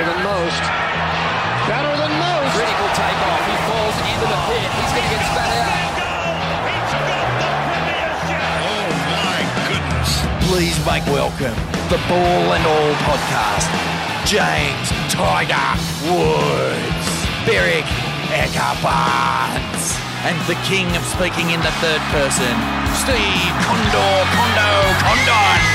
Better than most. Better than most. Critical takeoff. He falls into the pit. He's going to get spat out. Oh my goodness. Please make welcome the Ball and All podcast. James Tiger Woods, Beric Eckhart and the king of speaking in the third person, Steve Condor Condo Condon.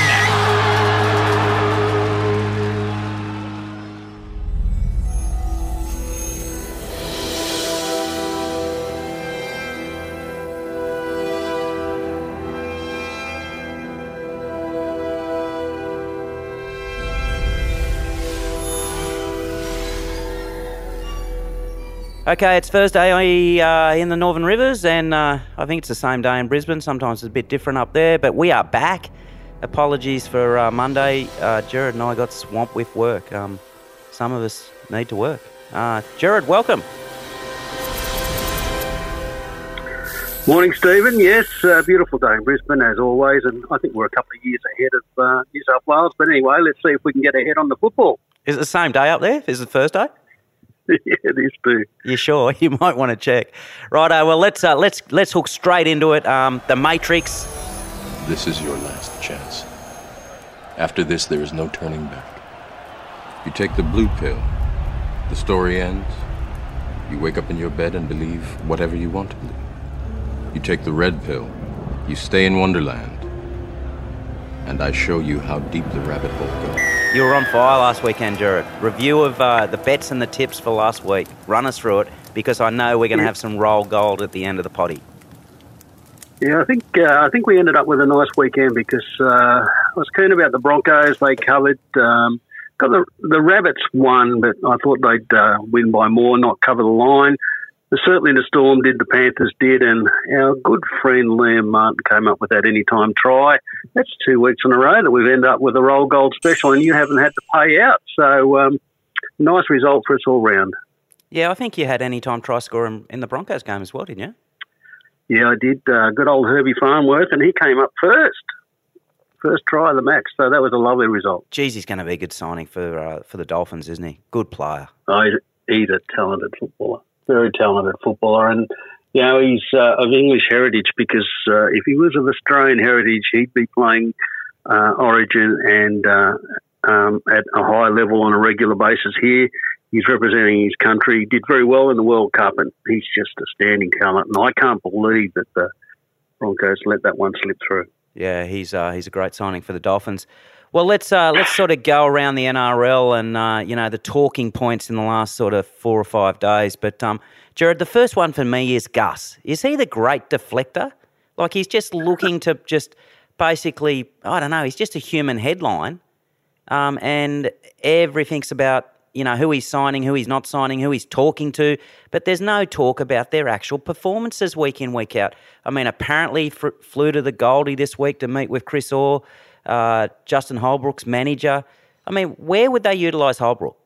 Okay, it's Thursday uh, in the Northern Rivers, and uh, I think it's the same day in Brisbane. Sometimes it's a bit different up there, but we are back. Apologies for uh, Monday. Uh, Jared and I got swamped with work. Um, some of us need to work. Uh, Jared, welcome. Morning, Stephen. Yes, uh, beautiful day in Brisbane as always, and I think we're a couple of years ahead of uh, New South Wales. But anyway, let's see if we can get ahead on the football. Is it the same day up there? Is it Thursday? yeah, it is too. You sure? You might want to check. Righto. Well, let's uh, let's let's hook straight into it. Um, the Matrix. This is your last chance. After this, there is no turning back. You take the blue pill, the story ends. You wake up in your bed and believe whatever you want to believe. You take the red pill, you stay in Wonderland, and I show you how deep the rabbit hole goes. You were on fire last weekend, Jared. Review of uh, the bets and the tips for last week. Run us through it because I know we're going to have some roll gold at the end of the potty. Yeah, I think uh, I think we ended up with a nice weekend because uh, I was keen about the Broncos. They covered. Um, got the the Rabbits won, but I thought they'd uh, win by more, not cover the line. Certainly the Storm did, the Panthers did, and our good friend Liam Martin came up with that anytime try. That's two weeks in a row that we've ended up with a roll gold special, and you haven't had to pay out. So um, nice result for us all round. Yeah, I think you had anytime try score in, in the Broncos game as well, didn't you? Yeah, I did. Uh, good old Herbie Farnworth, and he came up first. First try of the match, so that was a lovely result. Geez, he's going to be a good signing for uh, for the Dolphins, isn't he? Good player. Oh, he's a talented footballer, very talented footballer, and you know he's uh, of English heritage because uh, if he was of Australian heritage, he'd be playing uh, Origin and uh, um, at a high level on a regular basis here. He's representing his country. He did very well in the World Cup, and he's just a standing talent. And I can't believe that the Broncos let that one slip through. Yeah, he's uh, he's a great signing for the Dolphins. Well, let's uh, let's sort of go around the NRL and uh, you know the talking points in the last sort of four or five days. But um, Jared, the first one for me is Gus. Is he the great deflector? Like he's just looking to just basically, I don't know. He's just a human headline, um, and everything's about you know who he's signing, who he's not signing, who he's talking to. But there's no talk about their actual performances week in week out. I mean, apparently fr- flew to the Goldie this week to meet with Chris Orr, uh, Justin Holbrook's manager. I mean, where would they utilise Holbrook?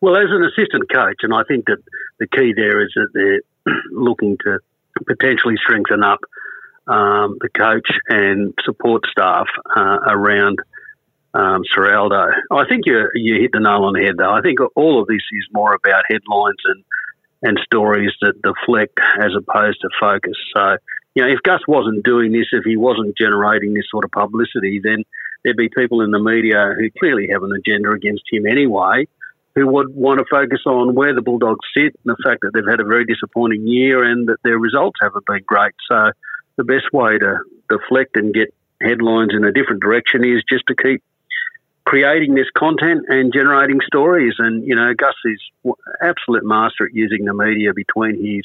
Well, as an assistant coach, and I think that the key there is that they're looking to potentially strengthen up um, the coach and support staff uh, around um. I think you you hit the nail on the head, though. I think all of this is more about headlines and and stories that deflect as opposed to focus. So, you know, if Gus wasn't doing this, if he wasn't generating this sort of publicity, then there'd be people in the media who clearly have an agenda against him anyway, who would want to focus on where the Bulldogs sit and the fact that they've had a very disappointing year and that their results haven't been great. So, the best way to deflect and get headlines in a different direction is just to keep creating this content and generating stories. And you know, Gus is absolute master at using the media between his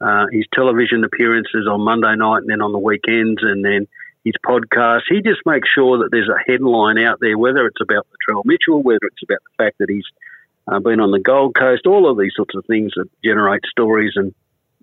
uh, his television appearances on Monday night and then on the weekends, and then his podcast. He just makes sure that there's a headline out there, whether it's about Latrell Mitchell, whether it's about the fact that he's uh, been on the Gold Coast, all of these sorts of things that generate stories and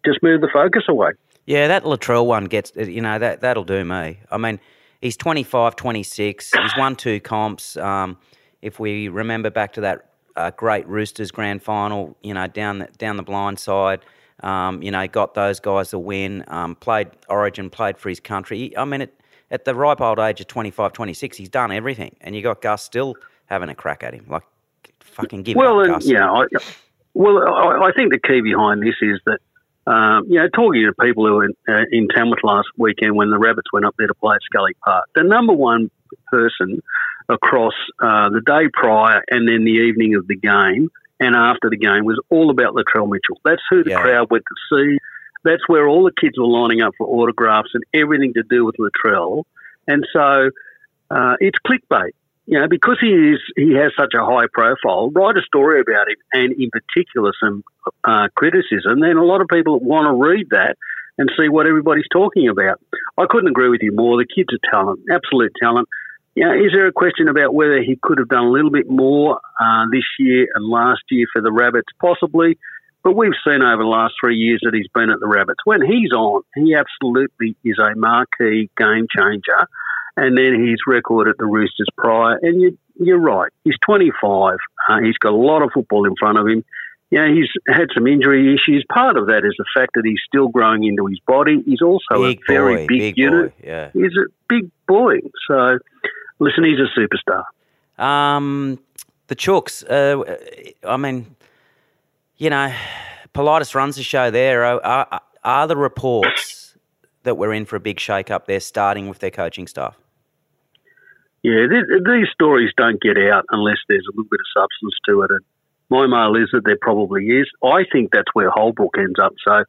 just move the focus away. Yeah, that Latrell one gets, you know, that, that'll do me. I mean, he's 25, 26. He's won two comps. Um, if we remember back to that uh, great Roosters grand final, you know, down the, down the blind side, um, you know, got those guys a win, um, played Origin, played for his country. I mean, it, at the ripe old age of 25, 26, he's done everything. And you got Gus still having a crack at him. Like, fucking give well, up, and, Gus. yeah, I, well, I, I think the key behind this is that um, you know, talking to people who were in, uh, in Tamworth last weekend when the Rabbits went up there to play at Scully Park, the number one person across uh, the day prior and then the evening of the game and after the game was all about Latrell Mitchell. That's who the Yeah. crowd went to see. That's where all the kids were lining up for autographs and everything to do with Latrell. And so uh, it's clickbait. You know, because he is he has such a high profile, write a story about him, and in particular some uh, criticism. Then a lot of people want to read that and see what everybody's talking about. I couldn't agree with you more. The kid's a talent, absolute talent. You know, is there a question about whether he could have done a little bit more uh, this year and last year for the Rabbits? Possibly. But we've seen over the last three years that he's been at the Rabbits. When he's on, he absolutely is a marquee game changer. And then his record at the Roosters prior. And you, you're right, he's 25. Uh, he's got a lot of football in front of him. You know, he's had some injury issues. Part of that is the fact that he's still growing into his body. He's also big a very boy, big, big unit. boy. Yeah. He's a big boy. So, listen, he's a superstar. Um, the Chooks. Uh, I mean, you know, Politis runs the show there. Are, are, are the reports that we're in for a big shake-up there, starting with their coaching staff? Yeah, th- these stories don't get out unless there's a little bit of substance to it. And my mail is that there probably is. I think that's where Holbrook ends up. So,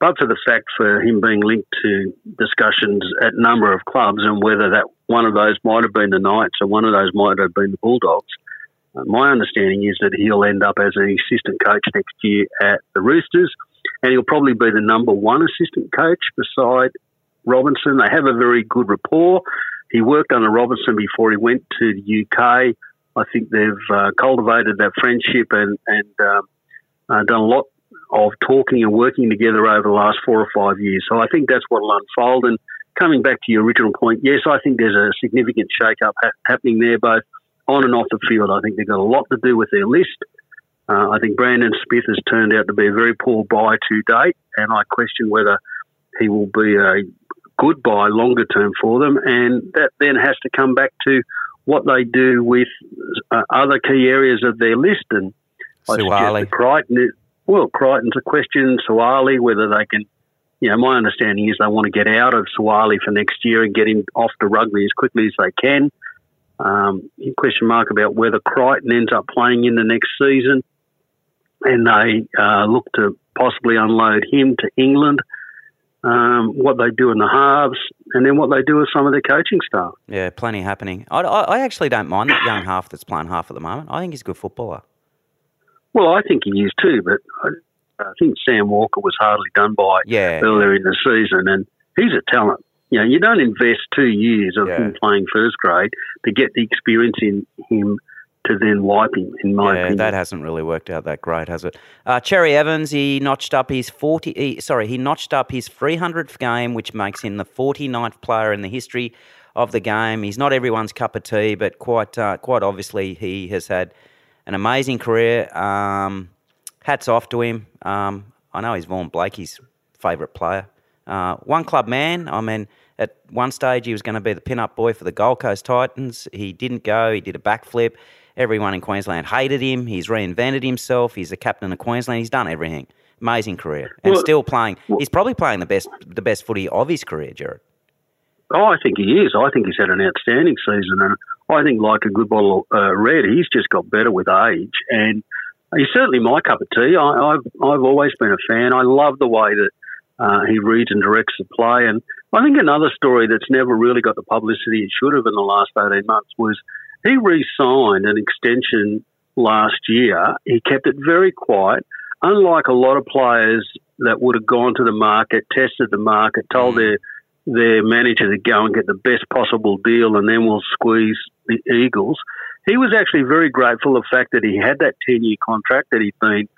but for the fact for him being linked to discussions at a number of clubs and whether that one of those might have been the Knights or one of those might have been the Bulldogs, uh, my understanding is that he'll end up as an assistant coach next year at the Roosters, and he'll probably be the number one assistant coach beside Robinson. They have a very good rapport. He worked under Robinson before he went to the UK. I think they've uh, cultivated that friendship and and um, uh, done a lot of talking and working together over the last four or five years. So I think that's what will unfold. And coming back to your original point, yes, I think there's a significant shake-up ha- happening there, both on and off the field. I think they've got a lot to do with their list. Uh, I think Brandon Smith has turned out to be a very poor buy to date, and I question whether he will be a good buy longer term for them. And that then has to come back to what they do with uh, other key areas of their list. And I Suaalii. that Crichton, well, Crichton's a question. Suaalii, whether they can, you know, my understanding is they want to get out of Suaalii for next year and get him off to rugby as quickly as they can. Um, question mark about whether Crichton ends up playing in the next season, and they uh, look to possibly unload him to England. Um, what they do in the halves, and then what they do with some of their coaching staff. Yeah, plenty happening. I, I, I actually don't mind that young half that's playing half at the moment. I think he's a good footballer. Well, I think he is too, but I, think Sam Walker was hardly done by Yeah. earlier in the season, and he's a talent. You know, you don't invest two years of Yeah. him playing first grade to get the experience in him to then wipe him. In my yeah, opinion, that hasn't really worked out that great, has it? Uh, Cherry Evans, he notched up his 40. He, sorry, he notched up his 300th game, which makes him the 49th player in the history of the game. He's not everyone's cup of tea, but quite uh, quite obviously he has had an amazing career. Um, hats off to him. Um, I know he's Vaughan Blakey's favourite player. Uh, one club man. I mean, at one stage he was going to be the pin-up boy for the Gold Coast Titans. He didn't go. He did a backflip. Everyone in Queensland hated him. He's reinvented himself. He's the captain of Queensland. He's done everything. Amazing career, and Well- still playing. He's probably playing the best the best footy of his career, Jared. Oh, I think he is. I think he's had an outstanding season, and I think, like a good bottle of uh, red, he's just got better with age, and he's certainly my cup of tea. I, I've I've always been a fan. I love the way that uh, he reads and directs the play, and I think another story that's never really got the publicity it should have in the last eighteen months was he re-signed an extension last year. He kept it very quiet, unlike a lot of players that would have gone to the market, tested the market, told their their manager to go and get the best possible deal and then we'll squeeze the Eagles. He was actually very grateful of the fact that he had that 10 year contract, that he'd been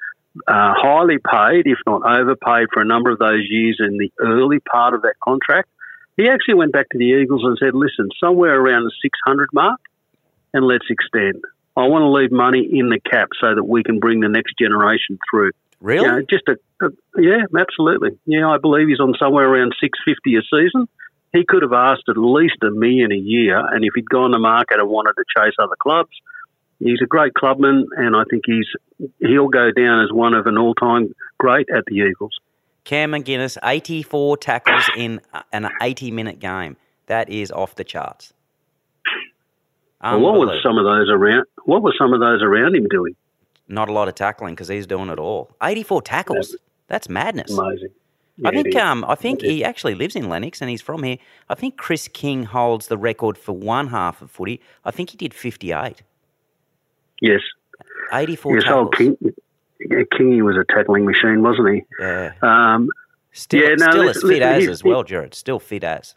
uh, highly paid, if not overpaid, for a number of those years in the early part of that contract. He actually went back to the Eagles and said, listen, somewhere around the 600 mark, and let's extend. I want to leave money in the cap so that we can bring the next generation through. Really? You know, just a, a yeah, absolutely. Yeah, I believe he's on somewhere around six fifty a season. He could have asked at least a million a year, and if he'd gone to market and wanted to chase other clubs, he's a great clubman, and I think he's he'll go down as one of an all-time great at the Eagles. Cam McInnes, 84 tackles in an 80 minute game. That is off the charts. Well, what was some of those around? What were some of those around him doing? Not a lot of tackling because he's doing it all. 84 tackles. That's madness. Amazing. I think um, I think he actually lives in Lennox and he's from here. I think Chris King holds the record for one half of footy. I think he did 58. Yes. 84 Yes, tackles. old King. Kingy was a tackling machine, wasn't he? Yeah. Um, Still, yeah, no, still as fit as he- as well, Jared. Still fit as.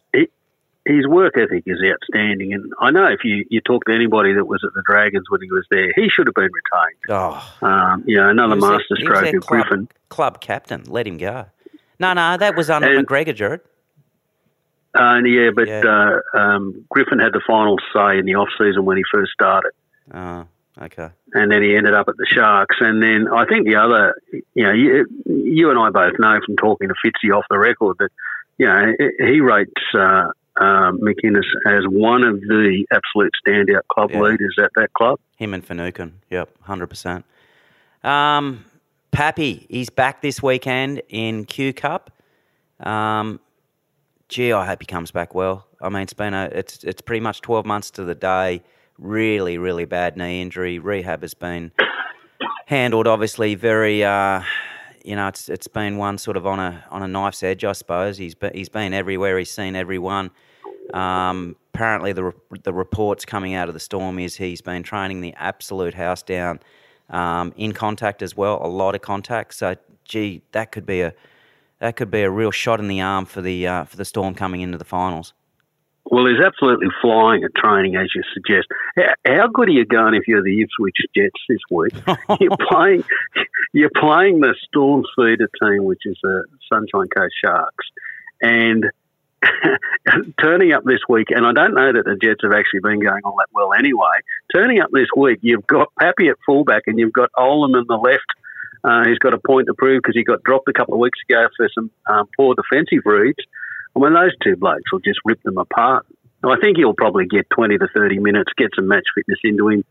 his work ethic is outstanding, and I know if you, you talk to anybody that was at the Dragons when he was there, he should have been retained. Oh, Um, you know, another he was master stroke of club, Griffin. Club captain. Let him go. No, no, that was under And- McGregor, Jared. Uh, and yeah, but Yeah. Uh, um, Griffin had the final say in the off season when he first started. Oh, okay. and then he ended up at the Sharks. And then I think the other, you know, you, you and I both know from talking to Fitzy off the record that, you know, he rates uh, uh, McInnes as one of the absolute standout club Yeah. leaders at that club. Him and Finucane. Yep, 100%. Um, Pappy, he's back this weekend in Q Cup. Um, gee, I hope he comes back well. I mean, it's been a, it's, it's pretty much 12 months to the day. Really, really bad knee injury. Rehab has been handled, obviously, very, uh, you know, it's, it's been one sort of on a, on a knife's edge, I suppose. He's been, he's been everywhere. He's seen everyone. Um, apparently, the re- the reports coming out of the storm is he's been training the absolute house down, um, in contact as well, a lot of contact. So, gee, that could be a that could be a real shot in the arm for the uh, for the storm coming into the finals. Well, he's absolutely flying at training, as you suggest. How, how good are you going if you're the Ipswich Jets this week? you're playing, you're playing the Storm feeder team, which is the Sunshine Coast Sharks, and turning up this week. And I don't know that the Jets have actually been going all that well anyway. Turning up this week, you've got Pappy at fullback, and you've got Olam in the left. Uh, he's got a point to prove because he got dropped a couple of weeks ago for some um, poor defensive reads. I mean, those two blokes will just rip them apart. I think he'll probably get 20 to 30 minutes, get some match fitness into him,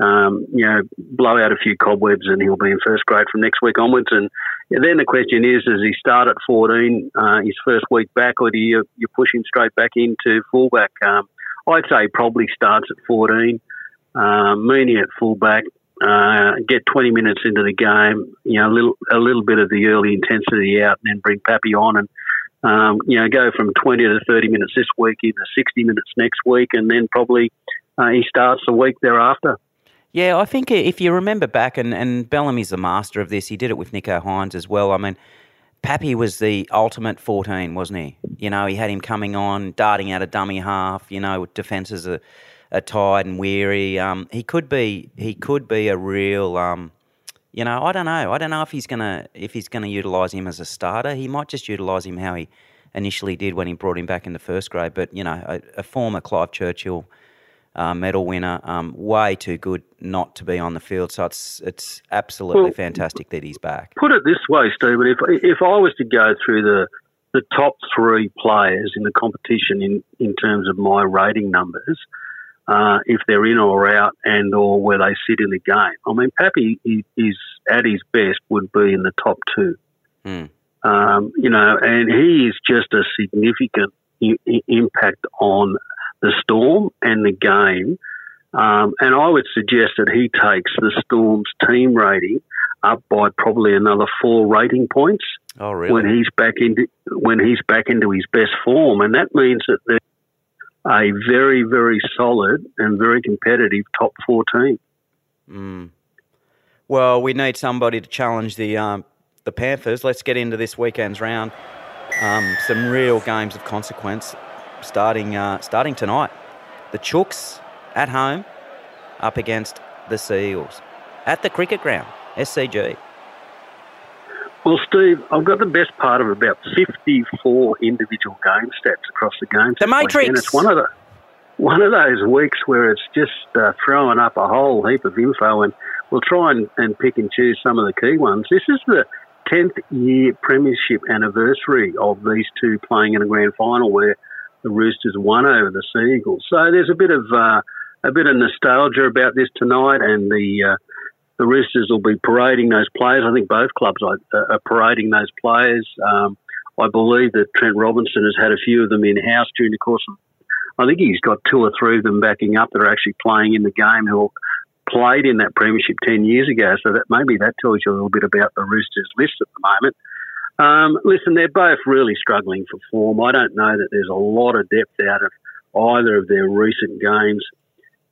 um, you know, blow out a few cobwebs, and he'll be in first grade from next week onwards. And then the question is, does he start at 14, uh, his first week back, or do you, you push him straight back into fullback? Um, I'd say probably starts at 14, uh, Meaney at fullback, uh, get 20 minutes into the game, you know, a little, a little bit of the early intensity out, and then bring Pappy on and um, you know, go from 20 to 30 minutes this week into 60 minutes next week, and then probably uh, he starts the week thereafter. Yeah, I think if you remember back, and, and Bellamy's the master of this, he did it with Nicho Hynes as well. I mean, Pappy was the ultimate 14, wasn't he? You know, he had him coming on, darting out a dummy half, you know, with defences are, are tired and weary. Um, he could be he could be a real um, you know, I don't know. I don't know if he's gonna if he's gonna utilise him as a starter. He might just utilise him how he initially did when he brought him back into first grade. But you know, a, a former Clive Churchill uh, medal winner, um, way too good not to be on the field. So it's it's absolutely Well- fantastic that he's back. Put it this way, Stephen: if if I was to go through the the top three players in the competition in, in terms of my rating numbers, uh, if they're in or out and or where they sit in the game, I mean, Pappy is at his best would be in the top two. Hmm. Um, you know, and he is just a significant I- impact on the Storm and the game. Um, and I would suggest that he takes the Storm's team rating up by probably another four rating points Oh, really? when he's back into when he's back into his best form, and that means that they're a very, very solid and very competitive top four team. Mm. Well, we need somebody to challenge the um, the Panthers. Let's get into this weekend's round. Um, some real games of consequence starting uh, starting tonight. The Chooks at home up against the Seagulls at the cricket ground, SCG. Well, Steve, I've got the best part of about 54 individual game stats across the game. The. Matrix! It's one of the one of those weeks where it's just uh, throwing up a whole heap of info, and we'll try and, and pick and choose some of the key ones. This is the 10th year premiership anniversary of these two playing in a grand final where the Roosters won over the Seagulls. So there's a bit of uh, a bit of nostalgia about this tonight, and the uh, the Roosters will be parading those players. I think both clubs are, are parading those players. Um, I believe that Trent Robinson has had a few of them in house during the course of. I think he's got two or three of them backing up that are actually playing in the game who played in that premiership ten years ago. So that maybe that tells you a little bit about the Roosters list at the moment. Um, listen, they're both really struggling for form. I don't know that there's a lot of depth out of either of their recent games.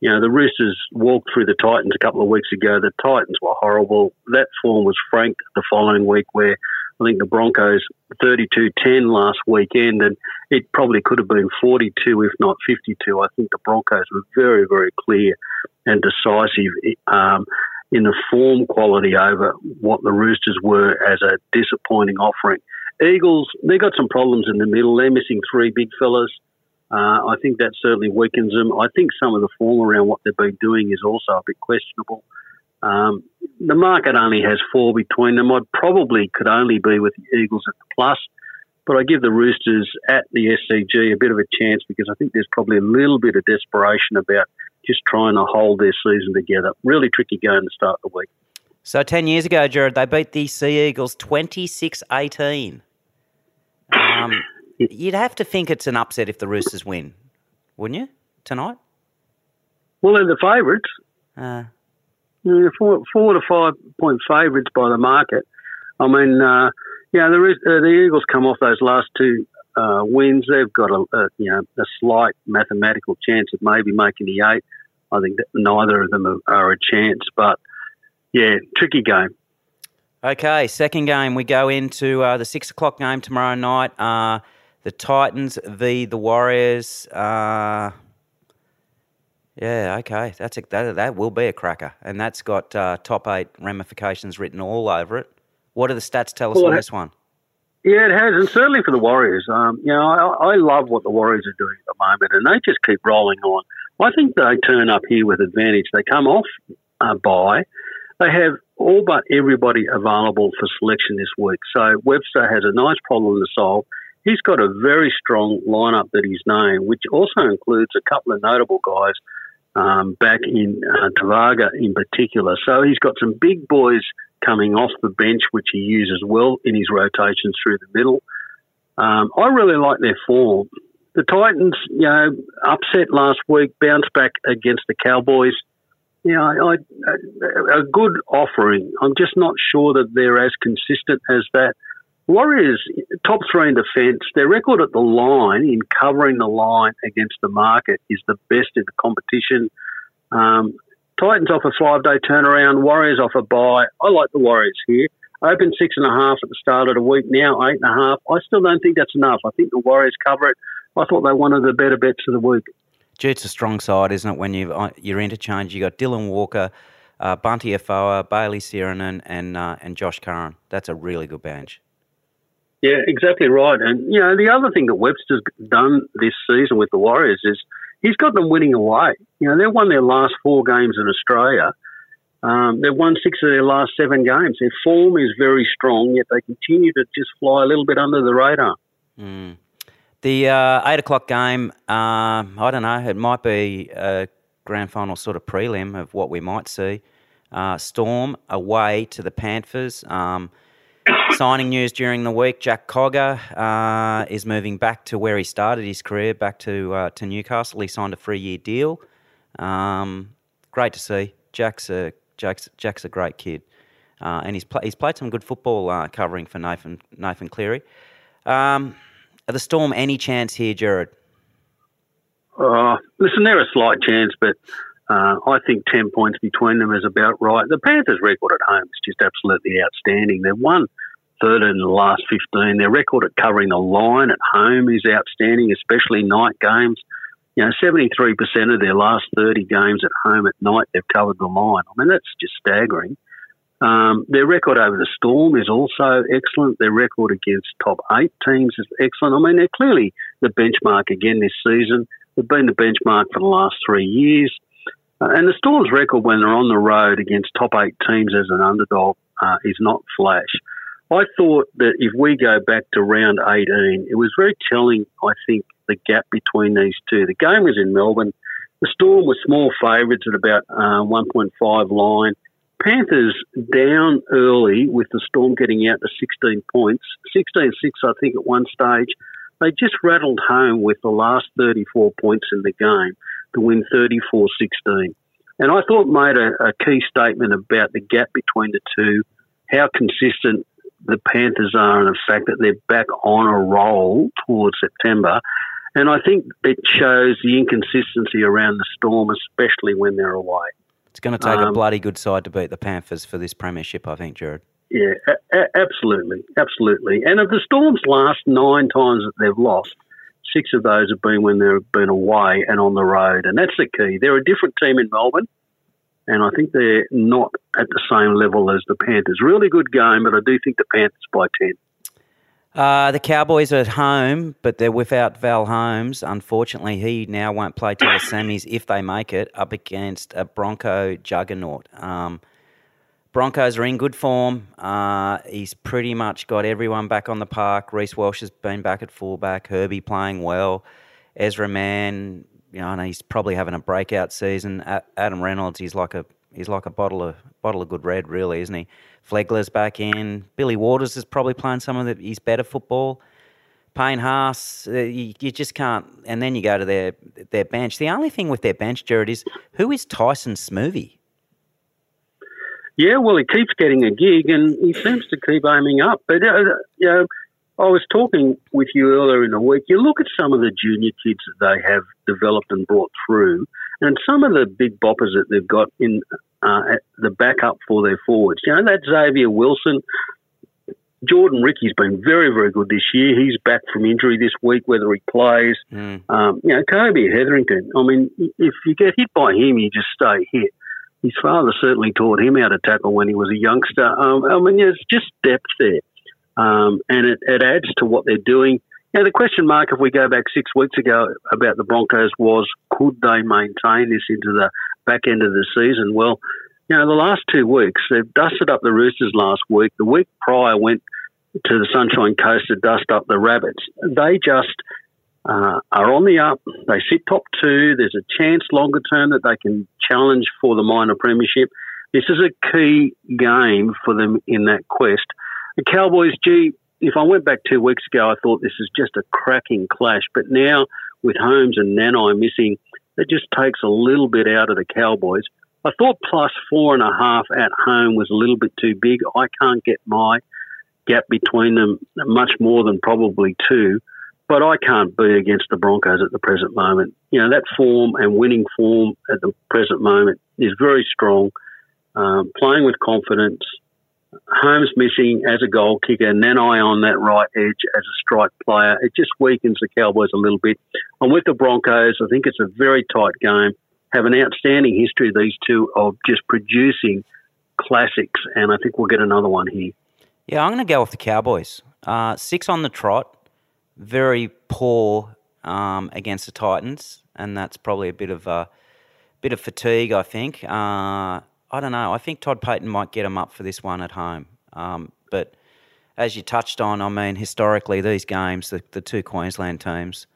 You know, the Roosters walked through the Titans a couple of weeks ago. The Titans were horrible. That form was franked the following week, where I think the Broncos 32 10 last weekend, and it probably could have been 42, if not 52. I think the Broncos were very, very clear and decisive um, in the form quality over what the Roosters were as a disappointing offering. Eagles, they've got some problems in the middle. They're missing three big fellas. Uh, I think that certainly weakens them. I think some of the form around what they've been doing is also a bit questionable. Um, the market only has four between them. I probably could only be with the Eagles at the plus, but I give the Roosters at the SCG a bit of a chance because I think there's probably a little bit of desperation about just trying to hold their season together. Really tricky game to start the week. So 10 years ago, Jared, they beat the Sea Eagles 26 18. Um, You'd have to think it's an upset if the Roosters win, wouldn't you, tonight? Well, they're the favourites. Uh, yeah, four, four to five point favourites by the market. I mean, uh, yeah, the, uh, the Eagles come off those last two uh, wins. They've got a, a, you know a slight mathematical chance of maybe making the eight. I think neither of them are, a chance, but yeah, tricky game. Okay, second game. We go into uh, the six o'clock game tomorrow night. Uh, the Titans v the Warriors. Uh, yeah, okay, that's a, that. That will be a cracker, and that's got uh, top eight ramifications written all over it. What do the stats tell us well, on this one? Yeah, it has, and certainly for the Warriors. Um, you know, I, I love what the Warriors are doing at the moment, and they just keep rolling on. I think they turn up here with advantage. They come off uh, by. They have all but everybody available for selection this week. So Webster has a nice problem to solve he's got a very strong lineup that he's named, which also includes a couple of notable guys um, back in uh, Tevaga in particular. So he's got some big boys coming off the bench, which he uses well in his rotations through the middle. Um, I really like their form. The Titans, you know, upset last week, bounced back against the Cowboys. Yeah, I, I, a good offering. I'm just not sure that they're as consistent as that. Warriors, top three in defence, their record at the line in covering the line against the market is the best in the competition. Um, Titans off a five day turnaround, Warriors off a bye. I like the Warriors here. Open six and a half at the start of the week, now eight and a half. I still don't think that's enough. I think the Warriors cover it. I thought they're one of the better bets of the week. It's a strong side, isn't it? When you uh, you're interchange, you got Dylan Walker, uh, Bunty Afoa, Bayley Sironen, and uh, and Josh Curran. That's a really good bench. Yeah, exactly right. And, you know, the other thing that Webster's done this season with the Warriors is he's got them winning away. You know, they've won their last four games in Australia. Um, they've won six of their last seven games. Their form is very strong, yet they continue to just fly a little bit under the radar. Mm. The uh, eight o'clock game, uh, I don't know, it might be a grand final sort of prelim of what we might see. Uh, Storm away to the Panthers. Um, Signing news during the week: Jack Cogger uh, is moving back to where he started his career, back to uh, to Newcastle. He signed a three-year deal. Um, great to see. Jack's a Jack's Jack's a great kid, uh, and he's pl- he's played some good football uh, covering for Nathan Nathan Cleary. Um, are the Storm any chance here, Jared? Uh, listen, they're a slight chance, but uh, I think 10 points between them is about right. The Panthers' record at home is just absolutely outstanding. They've won 13 in the last 15. Their record at covering the line at home is outstanding, especially night games. You know, 73% of their last 30 games at home at night, they've covered the line. I mean, that's just staggering. Um, their record over the Storm is also excellent. Their record against top eight teams is excellent. I mean, they're clearly the benchmark again this season. They've been the benchmark for the last three years. Uh, and the Storm's record when they're on the road against top eight teams as an underdog uh, is not flash. I thought that if we go back to round 18, it was very telling, I think, the gap between these two. The game was in Melbourne. The Storm were small favourites at about uh, 1.5 line. Panthers down early with the Storm getting out to 16 points, 16 6, I think, at one stage. They just rattled home with the last 34 points in the game to win 34 16. And I thought made a, a key statement about the gap between the two, how consistent the Panthers are, and the fact that they're back on a roll towards September. And I think it shows the inconsistency around the Storm, especially when they're away. It's going to take um, a bloody good side to beat the Panthers for this premiership, I think, Jared. Yeah, a- absolutely, absolutely. And of the Storm's last nine times that they've lost, six of those have been when they've been away and on the road, and that's the key. They're a different team in Melbourne, and I think they're not at the same level as the Panthers. Really good game, but I do think the Panthers by ten. Uh, the Cowboys are at home, but they're without Val Holmes. Unfortunately, he now won't play till the semis if they make it up against a Bronco juggernaut. Um, Broncos are in good form. Uh, he's pretty much got everyone back on the park. Reece Walsh has been back at fullback. Herbie playing well. Ezra Mam, you know, he's probably having a breakout season. Adam Reynolds, he's like a he's like a bottle of bottle of good red, really, isn't he? Flegler's back in. Billy Walters is probably playing some of the, his better football. Payne Haas, uh, you, you, just can't. And then you go to their their bench. The only thing with their bench, Jared, is who is Tyson Smoothy? Yeah, well, he keeps getting a gig, and he seems to keep aiming up. But uh, you know, I was talking with you earlier in the week. You look at some of the junior kids that they have developed and brought through, and some of the big boppers that they've got in uh, the backup for their forwards. You know, that Xavier Willison, Jordan Riki's been very, very good this year. He's back from injury this week, whether he plays. Mm. Um, you know, Kobe Hetherington. I mean, if you get hit by him, you just stay hit. His father certainly taught him how to tackle when he was a youngster. Um, I mean, there's just depth there, um, and it, it adds to what they're doing. Now, the question mark, if we go back six weeks ago about the Broncos, was could they maintain this into the back end of the season? Well, you know, the last two weeks, they've dusted up the Roosters last week. The week prior went to the Sunshine Coast to dust up the Rabbits. They just uh, are on the up. They sit top two. There's a chance longer term that they can challenge for the minor premiership. This is a key game for them in that quest. The Cowboys, gee, if I went back two weeks ago, I thought this is just a cracking clash. But now, with Holmes and Nanai missing, it just takes a little bit out of the Cowboys. I thought plus four and a half at home was a little bit too big. I can't get my gap between them much more than probably two, but I can't be against the Broncos at the present moment. You know, that form and winning form at the present moment is very strong. Um, playing with confidence, Holmes missing as a goal kicker, Nanai on that right edge as a strike player. It just weakens the Cowboys a little bit. I'm with the Broncos. I think it's a very tight game. Have an outstanding history, these two, of just producing classics, and I think we'll get another one here. Yeah, I'm going to go with the Cowboys. Uh, six on the trot, very poor um, against the Titans, and that's probably a bit of a bit of fatigue, I think. Uh, I don't know. I think Todd Payten might get him up for this one at home. Um, but as you touched on, I mean, historically, these games, the, the two Queensland teams,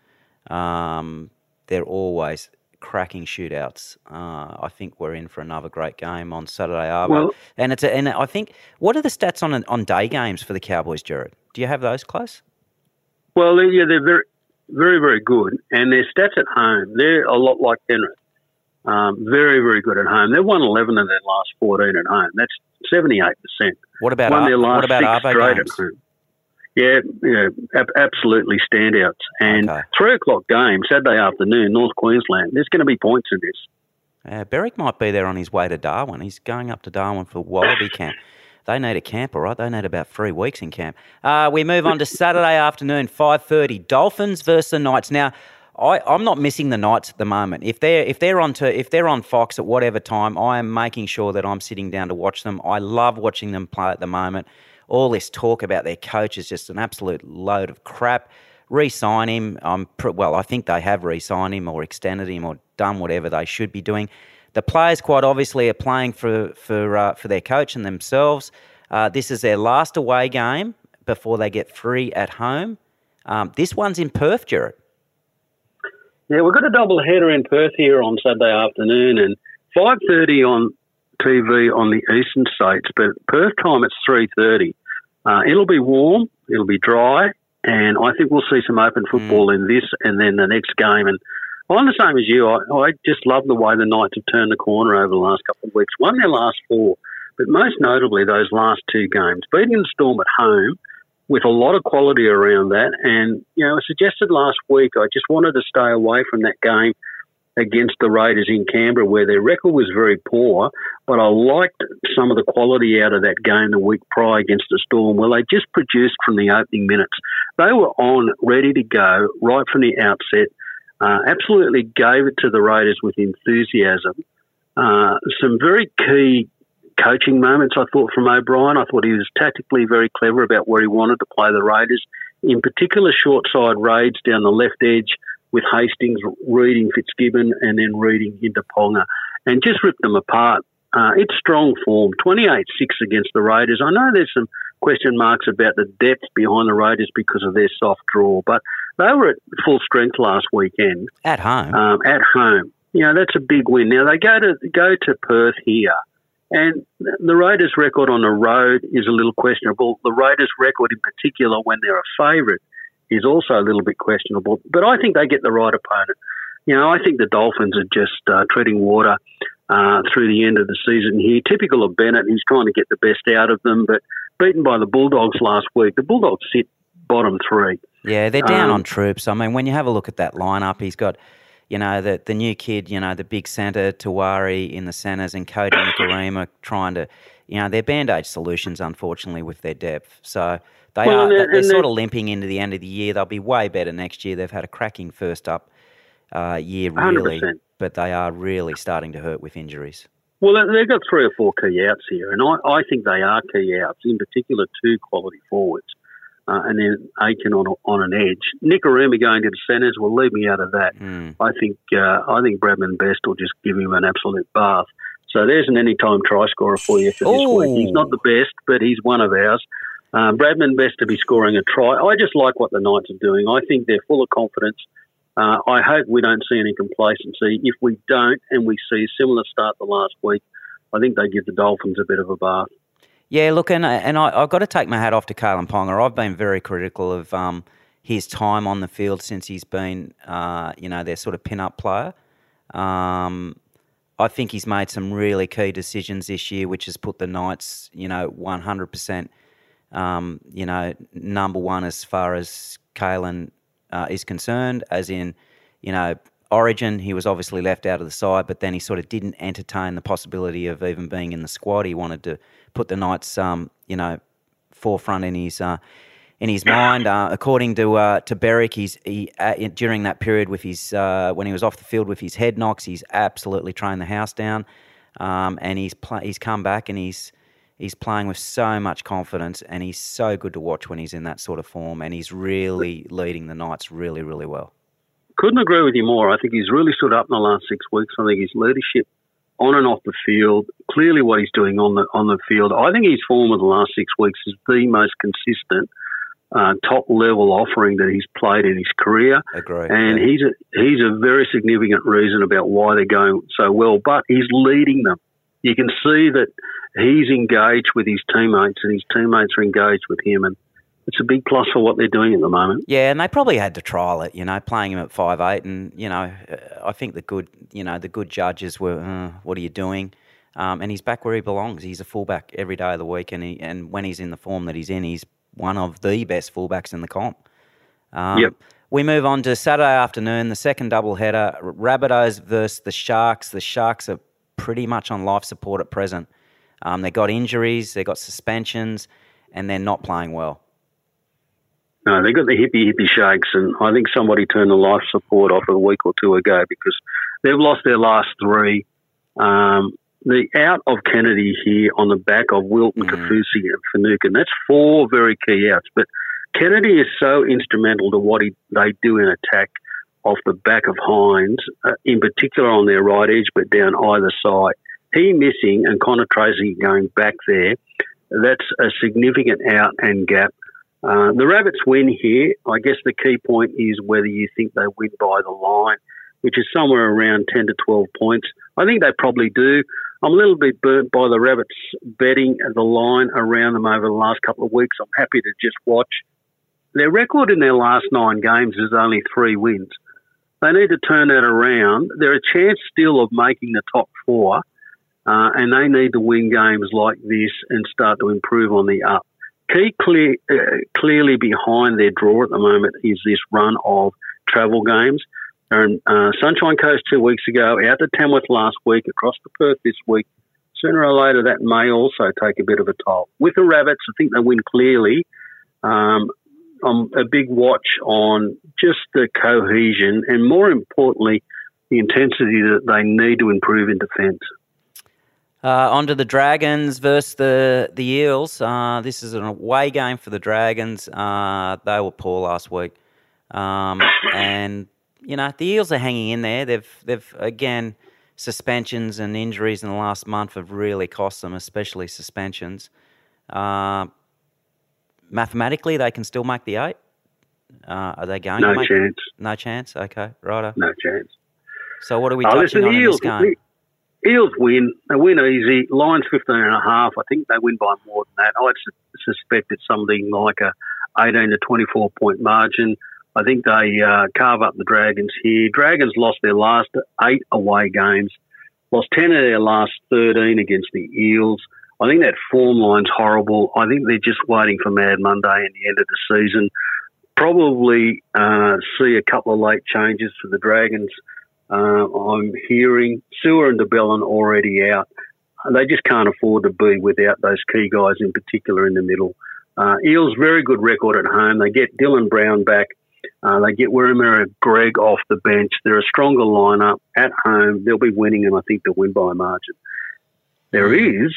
um, they're always cracking shootouts. Uh, I think we're in for another great game on Saturday Arvo. Well, and it's a, and I think what are the stats on on day games for the Cowboys, Jared? Do you have those close? Well, yeah, they're very, very, very good, and their stats at home they're a lot like Penrith. Um, very, very good at home. They've won 11 of their last 14 at home. That's 78%. What about, won their last what about six straight games? At home. Yeah, yeah, ab- absolutely standouts. And okay. three o'clock game Saturday afternoon, North Queensland. There's going to be points in this. Uh, Beric might be there on his way to Darwin. He's going up to Darwin for Wallaby camp. They need a camper, right? They need about three weeks in camp. Uh, we move on to Saturday afternoon, five thirty. Dolphins versus the Knights. Now, I, I'm not missing the Knights at the moment. If they're if they're on to, if they're on Fox at whatever time, I am making sure that I'm sitting down to watch them. I love watching them play at the moment. All this talk about their coach is just an absolute load of crap. Re-sign him. I'm well. I think they have re-signed him or extended him or done whatever they should be doing. The players, quite obviously, are playing for for uh, for their coach and themselves. Uh, this is their last away game before they get free at home. Um, this one's in Perth, Jared. Yeah, we've got a double header in Perth here on Saturday afternoon and 5.30 on TV on the eastern states, but Perth time it's 3.30. Uh, it'll be warm, it'll be dry, and I think we'll see some open football mm. in this and then the next game. And I'm the same as you. I, I just love the way the Knights have turned the corner over the last couple of weeks. Won their last four, but most notably those last two games, beating the Storm at home with a lot of quality around that. And you know, I suggested last week I just wanted to stay away from that game against the Raiders in Canberra, where their record was very poor. But I liked some of the quality out of that game the week prior against the Storm, where they just produced from the opening minutes. They were on, ready to go right from the outset. Uh, absolutely gave it to the Raiders with enthusiasm. Uh, some very key coaching moments, I thought, from O'Brien. I thought he was tactically very clever about where he wanted to play the Raiders, in particular short side raids down the left edge with Hastings reading Fitzgibbon and then reading into Ponga and just ripped them apart. Uh, it's strong form, 28 6 against the Raiders. I know there's some question marks about the depth behind the Raiders because of their soft draw, but they were at full strength last weekend. At home? Um, at home. You know, that's a big win. Now, they go to go to Perth here, and the Raiders' record on the road is a little questionable. The Raiders' record in particular when they're a favourite is also a little bit questionable. But I think they get the right opponent. You know, I think the Dolphins are just uh, treading water uh, through the end of the season here. Typical of Bennett, he's trying to get the best out of them, but beaten by the Bulldogs last week. The Bulldogs sit bottom three. Yeah, they're down um, on troops. I mean, when you have a look at that lineup, he's got, you know, the the new kid, you know, the big centre, Tawari in the centres, and Kodi Nikorima trying to, you know, they're band aid solutions, unfortunately, with their depth. So they well, are they're, they're sort of limping into the end of the year. They'll be way better next year. They've had a cracking first up uh, year, really, 100%. but they are really starting to hurt with injuries. Well, they've got three or four key outs here, and I, I think they are key outs, in particular two quality forwards, uh, and then Aitken on on an edge. Nikorima going to the centres will leave me out of that. Mm. I think uh, I think Bradman Best will just give him an absolute bath. So there's an anytime try scorer for you for this Ooh. week. He's not the best, but he's one of ours. Um, Bradman best to be scoring a try. I just like what the Knights are doing. I think they're full of confidence. Uh, I hope we don't see any complacency. If we don't, and we see a similar start the last week, I think they give the Dolphins a bit of a bath. Yeah, look, and, and I, have got to take my hat off to Kalyn Ponga. I've been very critical of um, his time on the field since he's been, uh, you know, their sort of pin-up player. Um, I think he's made some really key decisions this year, which has put the Knights, you know, 100% um, you know, number one as far as Kalyn uh, is concerned, as in, you know, Origin, he was obviously left out of the side, but then he sort of didn't entertain the possibility of even being in the squad. He wanted to put the Knights, um, you know, forefront in his uh, in his mind. Uh, according to uh, to Beric, he's he uh, during that period with his uh, when he was off the field with his head knocks, he's absolutely trained the house down, um, and he's pl- he's come back and he's He's playing with so much confidence, and he's so good to watch when he's in that sort of form. And he's really leading the Knights really, really well. Couldn't agree with you more. I think he's really stood up in the last six weeks. I think his leadership on and off the field, clearly what he's doing on the on the field. I think his form of the last six weeks is the most consistent uh, top level offering that he's played in his career. Agree. And yeah. he's a, he's a very significant reason about why they're going so well. But he's leading them. You can see that he's engaged with his teammates and his teammates are engaged with him. And it's a big plus for what they're doing at the moment. Yeah, and they probably had to trial it, you know, playing him at five eight, and you know, I think the good, you know, the good judges were, uh, what are you doing? Um, and he's back where he belongs. He's a fullback every day of the week, and he, and when he's in the form that he's in, he's one of the best fullbacks in the comp. Um, yep. We move on to Saturday afternoon, the second double header, Rabbitohs versus the Sharks. The Sharks are pretty much on life support at present. Um, they got injuries, they got suspensions, and they're not playing well. No, they got the hippie hippie shakes, and I think somebody turned the life support off a week or two ago because they've lost their last three. Um, the out of Kennedy here on the back of Wilton, mm. Kaufusi, and Finucane, that's four very key outs. But Kennedy is so instrumental to what he, they do in attack off the back of Hynes, uh, in particular on their right edge, but down either side he missing and Connor Tracey going back there, that's a significant out and gap. Uh, the Rabbits win here. I guess the key point is whether you think they win by the line. which is somewhere around 10 to 12 points. I think they probably do. I'm a little bit burnt by the Rabbits betting the line around them over the last couple of weeks. I'm happy to just watch. Their record in their last nine games is only three wins. They need to turn that around. They're a chance still of making the top four, uh, and they need to win games like this and start to improve on the up. Key clear, uh, clearly behind their draw at the moment is this run of travel games. They're uh, Sunshine Coast two weeks ago, out to Tamworth last week, across to Perth this week. Sooner or later, that may also take a bit of a toll. With the Rabbits, I think they win clearly. Um, I'm a big watch on just the cohesion and, more importantly, the intensity that they need to improve in defence. Uh, on to the Dragons versus the the Eels. Uh, this is an away game for the Dragons. Uh, they were poor last week, um, and you know the Eels are hanging in there. They've they've again suspensions and injuries in the last month have really cost them, especially suspensions. Uh, mathematically, they can still make the eight. Uh, are they going? No to make chance. No chance. Okay, righto. No chance. So what are we Oh, touching on in this game? Eels win. They win easy. Lions 15 and a half. I think they win by more than that. I'd su- suspect it's something like a 18 to 24 point margin. I think they uh, carve up the Dragons here. Dragons lost their last eight away games, lost 10 of their last 13 against the Eels. I think that form line's horrible. I think they're just waiting for Mad Monday and the end of the season. Probably uh, see a couple of late changes for the Dragons. Uh, I'm hearing Su'A and de Belin already out. They just can't afford to be without those key guys in particular in the middle. Uh, Eels very good record at home. They get Dylan Brown back. Uh, they get Wiremu Greig off the bench. They're a stronger lineup at home. They'll be winning, and I think they'll win by a margin. There is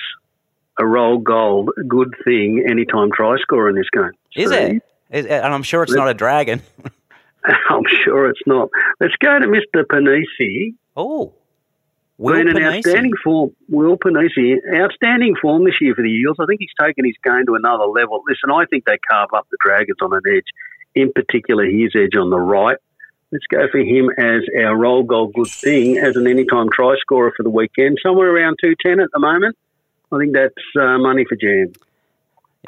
a roll gold good thing anytime try scorer in this game. Is Steve. it? Is, and I'm sure it's not a dragon. I'm sure it's not. Let's go to Mr. Penisini. Oh, Will been an outstanding form. Will Penisini, outstanding form this year for the Eels. I think he's taken his game to another level. Listen, I think they carve up the Dragons on an edge, in particular his edge on the right. Let's go for him as our roll goal good thing as an anytime try scorer for the weekend. Somewhere around 210 at the moment. I think that's uh, money for Jam.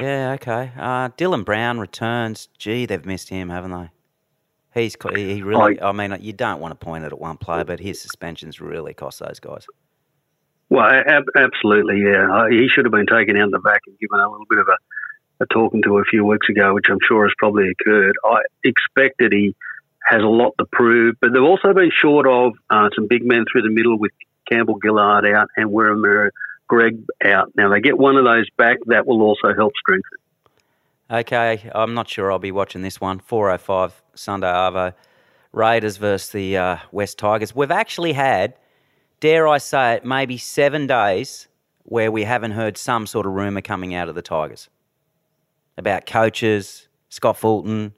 Yeah, okay. Uh, Dylan Brown returns. Gee, they've missed him, haven't they? He's he really. I mean, you don't want to point it at one player, but his suspensions really cost those guys. Well, ab- absolutely, yeah. Uh, he should have been taken out the back and given a little bit of a, a talking to a few weeks ago, which I'm sure has probably occurred. I expected he has a lot to prove, but they've also been short of uh, some big men through the middle with Campbell Gillard out and Wiremu Greig out. Now they get one of those back, that will also help strengthen. Okay, I'm not sure I'll be watching this one. 405 Sunday Arvo. Raiders versus the uh, West Tigers. We've actually had, dare I say it, maybe seven days where we haven't heard some sort of rumour coming out of the Tigers about coaches, Scott Fulton,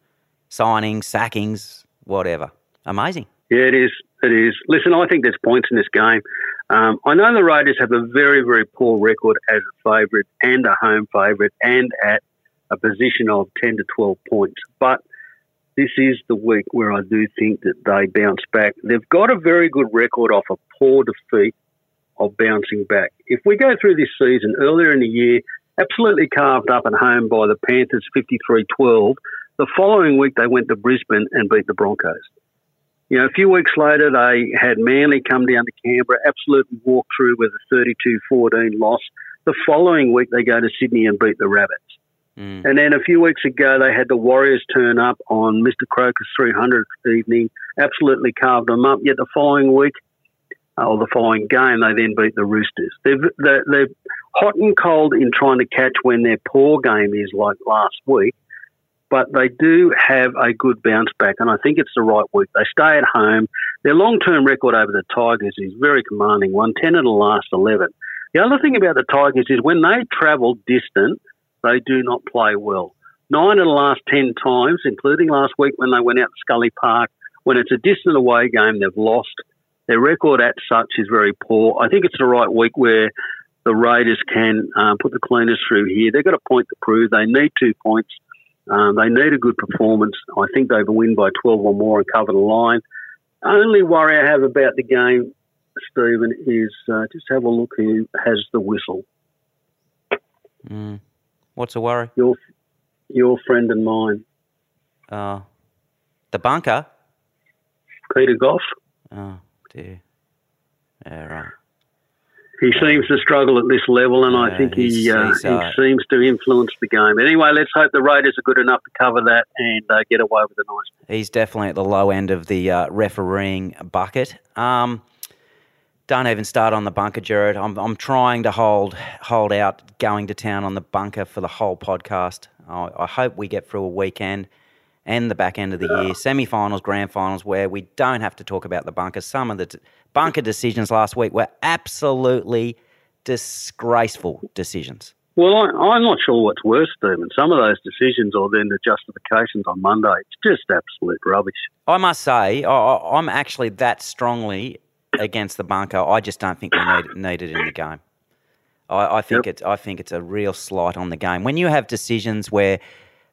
signings, sackings, whatever. Amazing. Yeah, it is. It is. Listen, I think there's points in this game. Um, I know the Raiders have a very, very poor record as a favourite and a home favourite and at a position of 10 to 12 points. But this is the week where I do think that they bounce back. They've got a very good record off a poor defeat of bouncing back. If we go through this season, earlier in the year, absolutely carved up at home by the Panthers 53 12. The following week, they went to Brisbane and beat the Broncos. You know, a few weeks later, they had Manly come down to Canberra, absolutely walk through with a 32 14 loss. The following week, they go to Sydney and beat the Rabbits. Mm. And then a few weeks ago, they had the Warriors turn up on Mr. Croker's 300th evening, absolutely carved them up. Yet the following week, uh, or the following game, they then beat the Roosters. They've, they're, they're hot and cold in trying to catch when their poor game is like last week, but they do have a good bounce back, and I think it's the right week. They stay at home. Their long term record over the Tigers is very commanding, won 10 of the last 11. The other thing about the Tigers is when they travel distant, they do not play well. Nine of the last 10 times, including last week when they went out to Scully Park, when it's a distant away game, they've lost. Their record at such is very poor. I think it's the right week where the Raiders can um, put the cleaners through here. They've got a point to prove. They need two points. Um, they need a good performance. I think they will win by 12 or more and cover the line. only worry I have about the game, Stephen, is uh, just have a look who has the whistle. Mm. What's a worry? Your your friend and mine, Uh, the bunker. Peter Gough. Oh dear. Yeah, right. He seems to struggle at this level, and Yeah, I think he he's- uh, he uh, seems to influence the game. Anyway, let's hope the Raiders are good enough to cover that and uh, get away with a nice. He's definitely at the low end of the uh, refereeing bucket. Um, don't even start on the bunker, Jared. I'm, I'm trying to hold hold out, going to town on the bunker for the whole podcast. I, I hope we get through a weekend and the back end of the year, semi-finals, grand finals, where we don't have to talk about the bunker. Some of the t- bunker decisions last week were absolutely disgraceful decisions. Well, I, I'm not sure what's worse, Stephen. Some of those decisions or then the justifications on Monday, it's just absolute rubbish. I must say, I- I'm actually that strongly against the bunker. I just don't think we need, need it in the game. I, I think Yep. it's I think it's a real slight on the game. When you have decisions where,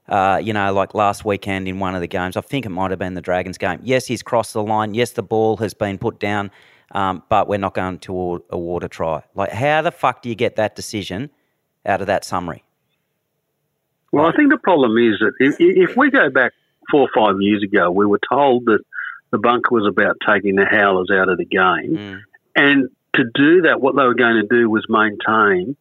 uh, you know, like last weekend in one of the games, I think it might have been the Dragons game. Yes, he's crossed the line. Yes, the ball has been put down, um, but we're not going to award, award a try. Like, how the fuck do you get that decision out of that summary? Well, I think the problem is that if, if we go back four or five years ago, we were told that the bunker was about taking the howlers out of the game. Mm. And to do that, what they were going to do was maintain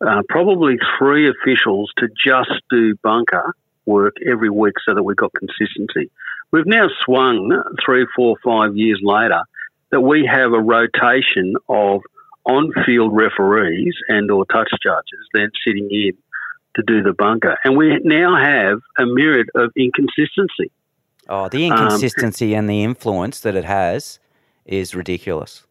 uh, probably three officials to just do bunker work every week so that we got consistency. We've now swung three, four, five years later that we have a rotation of on-field referees and or touch judges then sitting in to do the bunker. And we now have a myriad of inconsistency. Oh, the um, inconsistency and the influence that it has is ridiculous.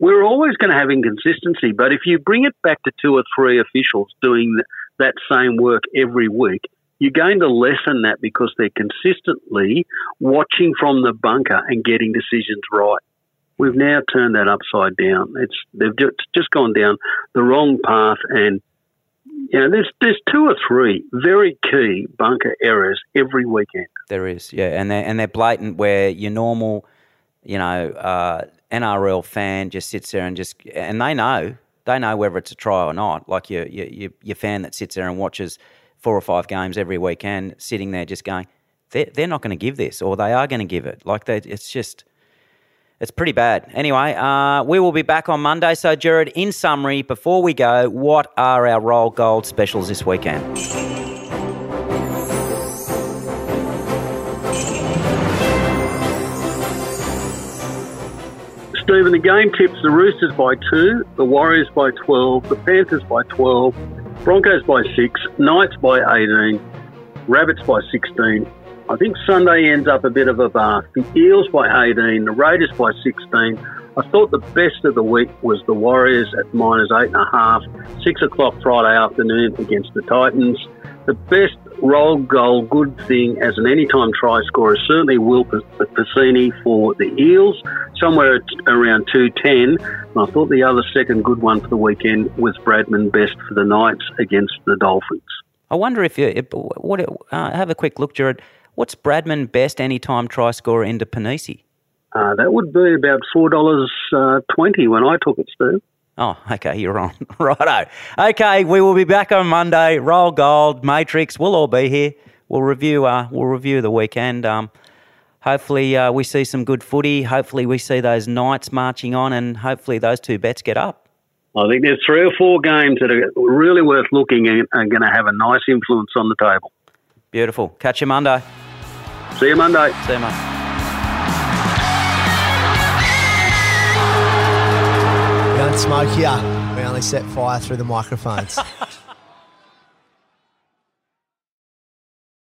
we're always going to have inconsistency, but if you bring it back to two or three officials doing that same work every week, you're going to lessen that because they're consistently watching from the bunker and getting decisions right. We've now turned that upside down. It's they've just, just gone down the wrong path, and know there's there's two or three very key bunker errors every weekend. There is, yeah, and they're and they're blatant. Where your normal, you know, uh, NRL fan just sits there and just and they know they know whether it's a try or not. Like your your your, your fan that sits there and watches four or five games every weekend, sitting there just going, they're they're not going to give this, or they are going to give it. Like they, it's just. It's pretty bad. Anyway, uh, we will be back on Monday. So, Jared, in summary, before we go, what are our Roll Gold specials this weekend? Stephen, the game tips the Roosters by two, the Warriors by 12, the Panthers by 12, Broncos by six, Knights by 18, Rabbits by 16. I think Sunday ends up a bit of a bath. The Eels by 18, the Raiders by 16. I thought the best of the week was the Warriors at minus eight and a half, six o'clock Friday afternoon against the Titans. The best roll goal good thing as an anytime try scorer certainly Will P- Penisini for the Eels, somewhere around 210. And I thought the other second good one for the weekend was Bradman Best for the Knights against the Dolphins. I wonder if you what uh, have a quick look, Jared. What's Bradman Best anytime try scorer into Penisini? Uh, that would be about $4.20 when I took it, Steve. Oh, okay, you're on. Righto. Okay, we will be back on Monday. Roll Gold, Matrix, we'll all be here. We'll review. Uh, we'll review the weekend. Um, hopefully, uh, we see some good footy. Hopefully, we see those Knights marching on, and hopefully, those two bets get up. I think there's three or four games that are really worth looking at and going to have a nice influence on the table. Beautiful. Catch you Monday. See you Monday. See you, mate. We don't smoke here. We only set fire through the microphones.